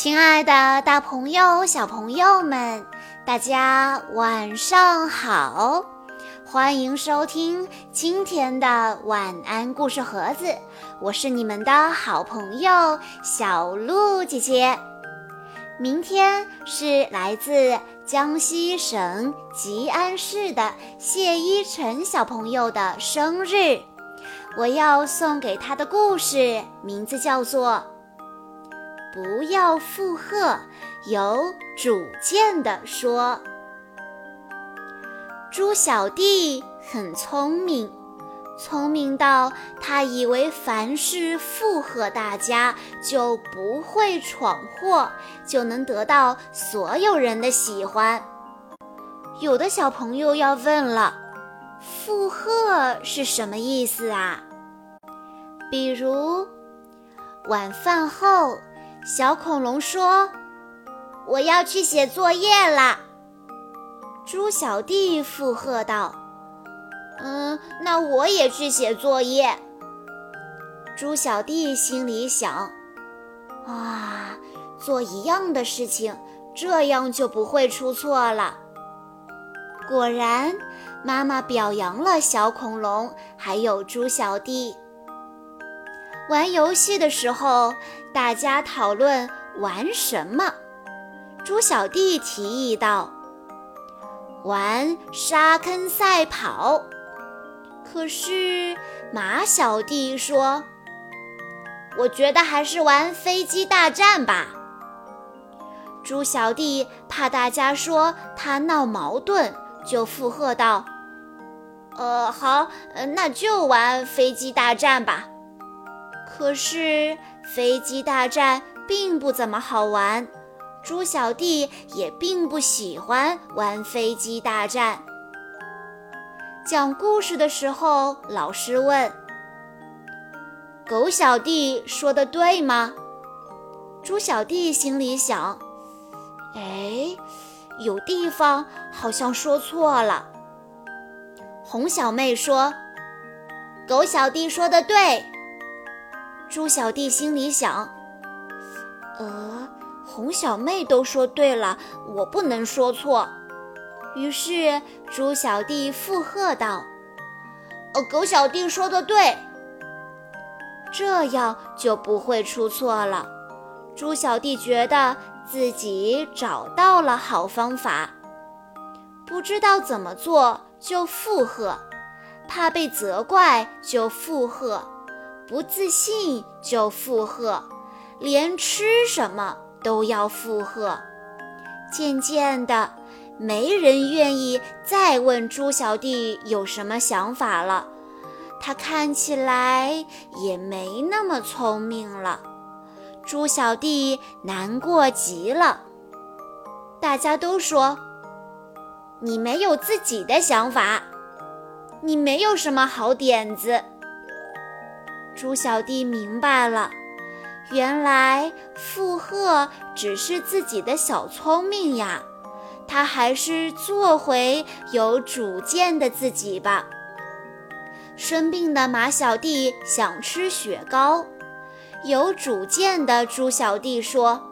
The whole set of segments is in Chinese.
亲爱的，大朋友、小朋友们，大家晚上好！欢迎收听今天的晚安故事盒子，我是你们的好朋友小鹿姐姐。明天是来自江西省吉安市的谢依晨小朋友的生日，我要送给他的故事名字叫做。不要附和，有主见的说。猪小弟很聪明，聪明到他以为凡事附和大家就不会闯祸，就能得到所有人的喜欢。有的小朋友要问了，附和是什么意思啊？比如晚饭后。小恐龙说：“我要去写作业啦。”猪小弟附和道：“嗯，那我也去写作业。”猪小弟心里想：“啊，做一样的事情，这样就不会出错了。”果然，妈妈表扬了小恐龙，还有猪小弟。玩游戏的时候，大家讨论玩什么。猪小弟提议道：“玩沙坑赛跑。”可是马小弟说：“我觉得还是玩飞机大战吧。”猪小弟怕大家说他闹矛盾，就附和道：“呃，好，那就玩飞机大战吧。”可是飞机大战并不怎么好玩，猪小弟也并不喜欢玩飞机大战。讲故事的时候，老师问：“狗小弟说的对吗？”猪小弟心里想：“哎，有地方好像说错了。”红小妹说：“狗小弟说的对。”猪小弟心里想：“呃，红小妹都说对了，我不能说错。”于是猪小弟附和道：“呃，狗小弟说的对，这样就不会出错了。”猪小弟觉得自己找到了好方法，不知道怎么做就附和，怕被责怪就附和。不自信就附和，连吃什么都要附和。渐渐的，没人愿意再问猪小弟有什么想法了。他看起来也没那么聪明了。猪小弟难过极了。大家都说：“你没有自己的想法，你没有什么好点子。”猪小弟明白了，原来附和只是自己的小聪明呀，他还是做回有主见的自己吧。生病的马小弟想吃雪糕，有主见的猪小弟说：“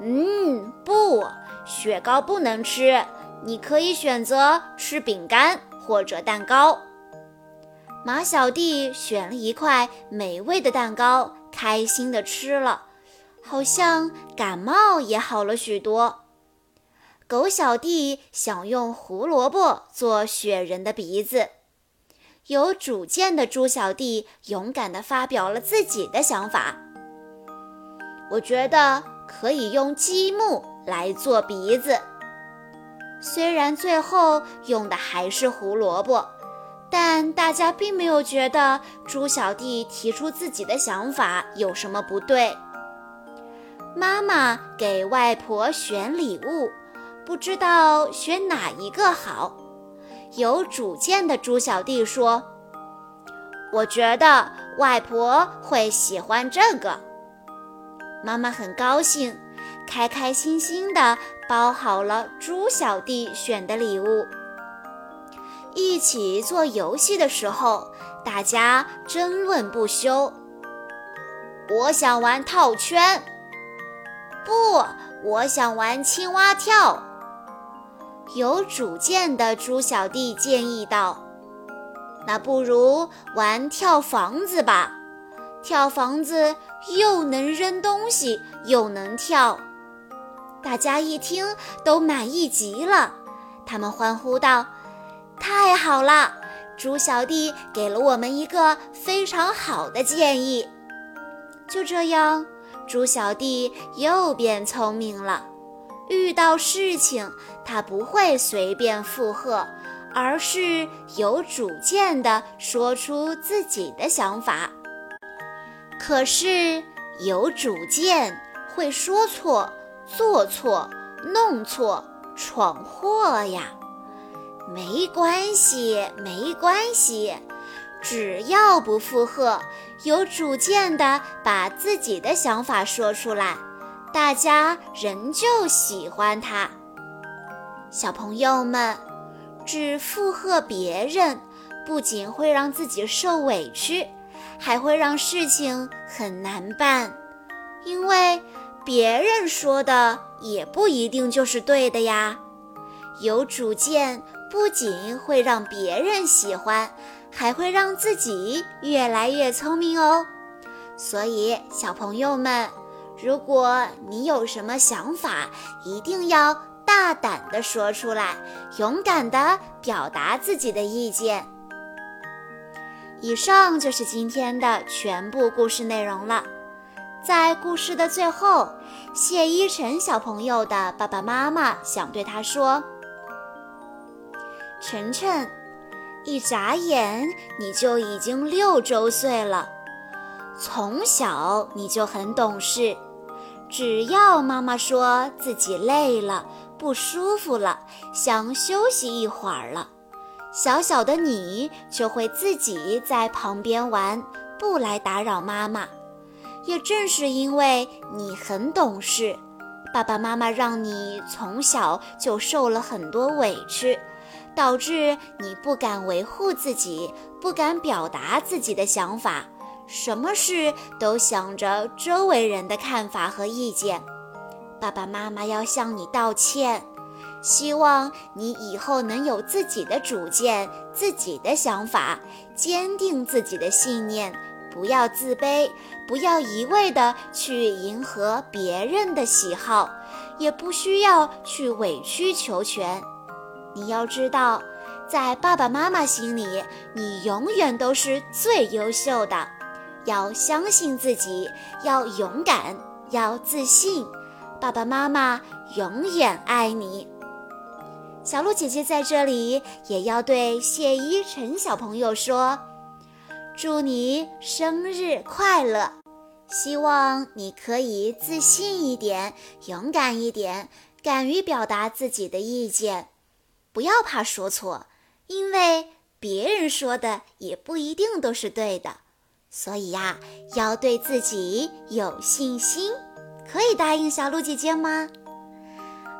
嗯，不，雪糕不能吃，你可以选择吃饼干或者蛋糕。”马小弟选了一块美味的蛋糕，开心的吃了，好像感冒也好了许多。狗小弟想用胡萝卜做雪人的鼻子，有主见的猪小弟勇敢地发表了自己的想法。我觉得可以用积木来做鼻子，虽然最后用的还是胡萝卜。但大家并没有觉得猪小弟提出自己的想法有什么不对。妈妈给外婆选礼物，不知道选哪一个好。有主见的猪小弟说：“我觉得外婆会喜欢这个。”妈妈很高兴，开开心心地包好了猪小弟选的礼物。一起做游戏的时候，大家争论不休。我想玩套圈，不，我想玩青蛙跳。有主见的猪小弟建议道：“那不如玩跳房子吧，跳房子又能扔东西，又能跳。”大家一听都满意极了，他们欢呼道：“太好了！猪小弟给了我们一个非常好的建议。”就这样，猪小弟又变聪明了。遇到事情，他不会随便附和，而是有主见地说出自己的想法。可是有主见会说错。做错、弄错、闯祸呀，没关系，没关系，只要不附和，有主见的把自己的想法说出来，大家仍旧喜欢他。小朋友们，只附和别人，不仅会让自己受委屈，还会让事情很难办，因为。别人说的也不一定就是对的呀。有主见不仅会让别人喜欢，还会让自己越来越聪明哦。所以，小朋友们，如果你有什么想法，一定要大胆地说出来，勇敢地表达自己的意见。以上就是今天的全部故事内容了。在故事的最后，谢依晨小朋友的爸爸妈妈想对他说：“晨晨，一眨眼你就已经六周岁了，从小你就很懂事。只要妈妈说自己累了、不舒服了，想休息一会儿了，小小的你就会自己在旁边玩，不来打扰妈妈。”也正是因为你很懂事，爸爸妈妈让你从小就受了很多委屈，导致你不敢维护自己，不敢表达自己的想法，什么事都想着周围人的看法和意见。爸爸妈妈要向你道歉，希望你以后能有自己的主见、自己的想法，坚定自己的信念。不要自卑，不要一味的去迎合别人的喜好，也不需要去委曲求全。你要知道，在爸爸妈妈心里，你永远都是最优秀的。要相信自己，要勇敢，要自信。爸爸妈妈永远爱你。小鹿姐姐在这里也要对谢依晨小朋友说。祝你生日快乐！希望你可以自信一点，勇敢一点，敢于表达自己的意见，不要怕说错，因为别人说的也不一定都是对的。所以呀，要对自己有信心。可以答应小鹿姐姐吗？